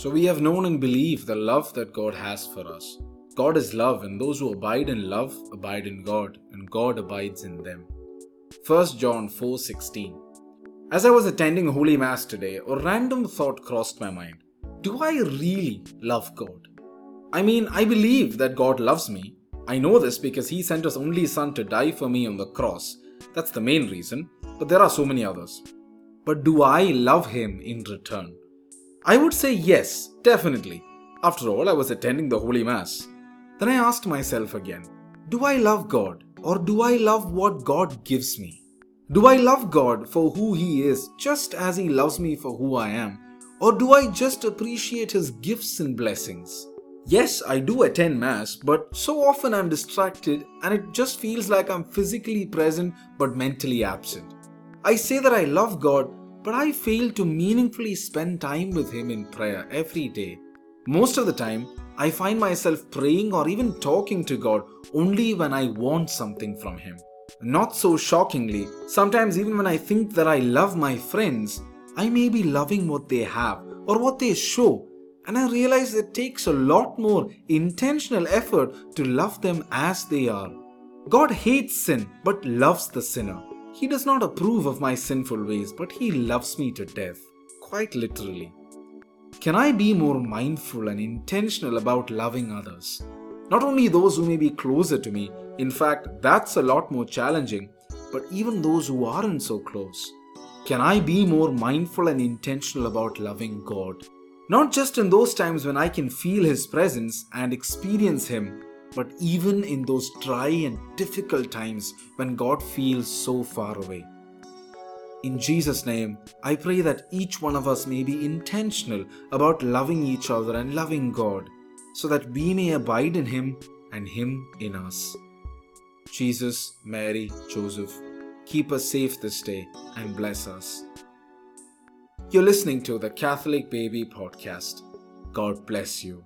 So we have known and believed the love that God has for us. God is love, and those who abide in love abide in God, and God abides in them. 1 John 4:16. As I was attending Holy Mass today, a random thought crossed my mind. Do I really love God? I mean, I believe that God loves me. I know this because He sent His only Son to die for me on the cross. That's the main reason, but there are so many others. But do I love Him in return? I would say yes, definitely. After all, I was attending the Holy Mass. Then I asked myself again Do I love God or do I love what God gives me? Do I love God for who He is just as He loves me for who I am? Or do I just appreciate His gifts and blessings? Yes, I do attend Mass, but so often I'm distracted and it just feels like I'm physically present but mentally absent. I say that I love God, but I fail to meaningfully spend time with Him in prayer every day. Most of the time, I find myself praying or even talking to God only when I want something from Him. Not so shockingly, sometimes even when I think that I love my friends, I may be loving what they have or what they show, and I realize it takes a lot more intentional effort to love them as they are. God hates sin but loves the sinner. He does not approve of my sinful ways, but He loves me to death, quite literally. Can I be more mindful and intentional about loving others? Not only those who may be closer to me, in fact, that's a lot more challenging, but even those who aren't so close. Can I be more mindful and intentional about loving God? Not just in those times when I can feel His presence and experience Him, but even in those dry and difficult times when God feels so far away. In Jesus' name, I pray that each one of us may be intentional about loving each other and loving God, so that we may abide in Him and Him in us. Jesus, Mary, Joseph, keep us safe this day and bless us. You're listening to the Catholic Baby Podcast. God bless you.